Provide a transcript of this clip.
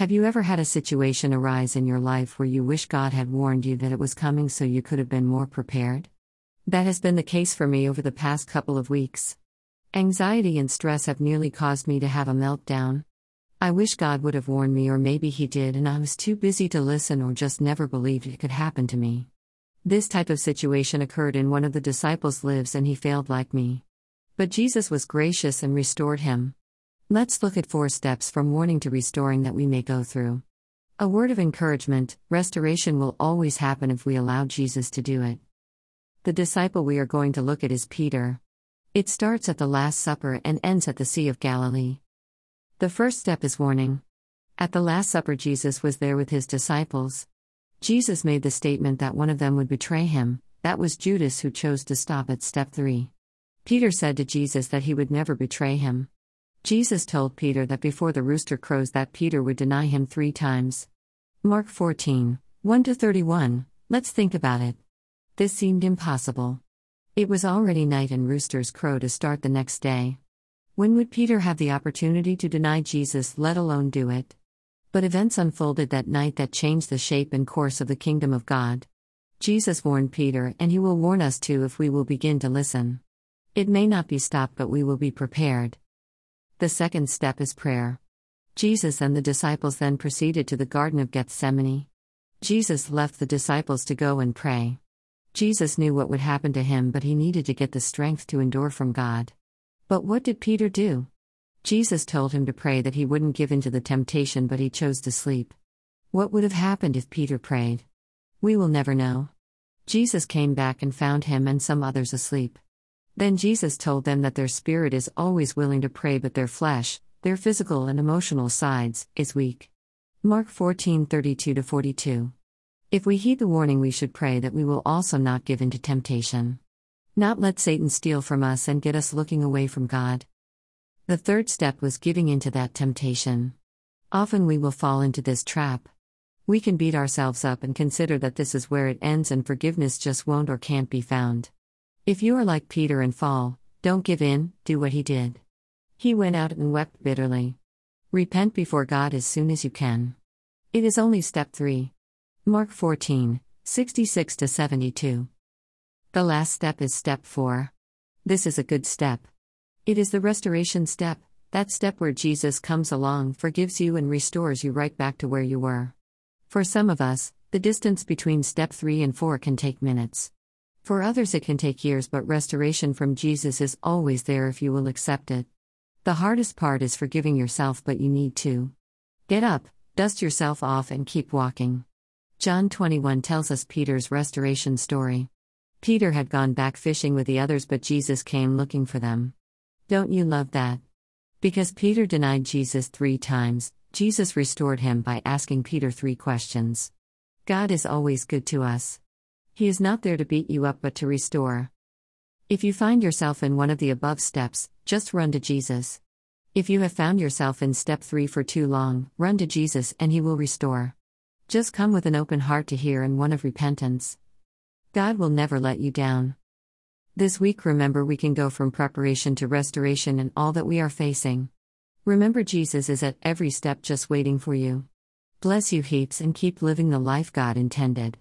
Have you ever had a situation arise in your life where you wish God had warned you that it was coming so you could have been more prepared? That has been the case for me over the past couple of weeks. Anxiety and stress have nearly caused me to have a meltdown. I wish God would have warned me, or maybe He did, and I was too busy to listen or just never believed it could happen to me. This type of situation occurred in one of the disciples' lives, and he failed like me. But Jesus was gracious and restored him. Let's look at four steps from warning to restoring that we may go through. A word of encouragement restoration will always happen if we allow Jesus to do it. The disciple we are going to look at is Peter. It starts at the Last Supper and ends at the Sea of Galilee. The first step is warning. At the Last Supper, Jesus was there with his disciples. Jesus made the statement that one of them would betray him, that was Judas who chose to stop at step 3. Peter said to Jesus that he would never betray him. Jesus told Peter that before the rooster crows that Peter would deny him 3 times. Mark 14, 1 to 31. Let's think about it. This seemed impossible. It was already night and roosters crow to start the next day. When would Peter have the opportunity to deny Jesus, let alone do it? But events unfolded that night that changed the shape and course of the kingdom of God. Jesus warned Peter, and he will warn us too if we will begin to listen. It may not be stopped, but we will be prepared. The second step is prayer. Jesus and the disciples then proceeded to the Garden of Gethsemane. Jesus left the disciples to go and pray. Jesus knew what would happen to him, but he needed to get the strength to endure from God. But what did Peter do? Jesus told him to pray that he wouldn't give in to the temptation, but he chose to sleep. What would have happened if Peter prayed? We will never know. Jesus came back and found him and some others asleep. Then Jesus told them that their spirit is always willing to pray, but their flesh, their physical and emotional sides, is weak. Mark 14 32 42. If we heed the warning, we should pray that we will also not give in to temptation. Not let Satan steal from us and get us looking away from God. The third step was giving into that temptation. Often we will fall into this trap. We can beat ourselves up and consider that this is where it ends and forgiveness just won't or can't be found. If you are like Peter and fall, don't give in, do what he did. He went out and wept bitterly. Repent before God as soon as you can. It is only step 3. Mark 14, 66 72. The last step is step 4. This is a good step. It is the restoration step, that step where Jesus comes along, forgives you, and restores you right back to where you were. For some of us, the distance between step 3 and 4 can take minutes. For others, it can take years, but restoration from Jesus is always there if you will accept it. The hardest part is forgiving yourself, but you need to. Get up, dust yourself off, and keep walking. John 21 tells us Peter's restoration story. Peter had gone back fishing with the others, but Jesus came looking for them. Don't you love that? Because Peter denied Jesus three times, Jesus restored him by asking Peter three questions. God is always good to us. He is not there to beat you up but to restore. If you find yourself in one of the above steps, just run to Jesus. If you have found yourself in step 3 for too long, run to Jesus and He will restore. Just come with an open heart to hear and one of repentance. God will never let you down. This week, remember we can go from preparation to restoration in all that we are facing. Remember, Jesus is at every step just waiting for you. Bless you heaps and keep living the life God intended.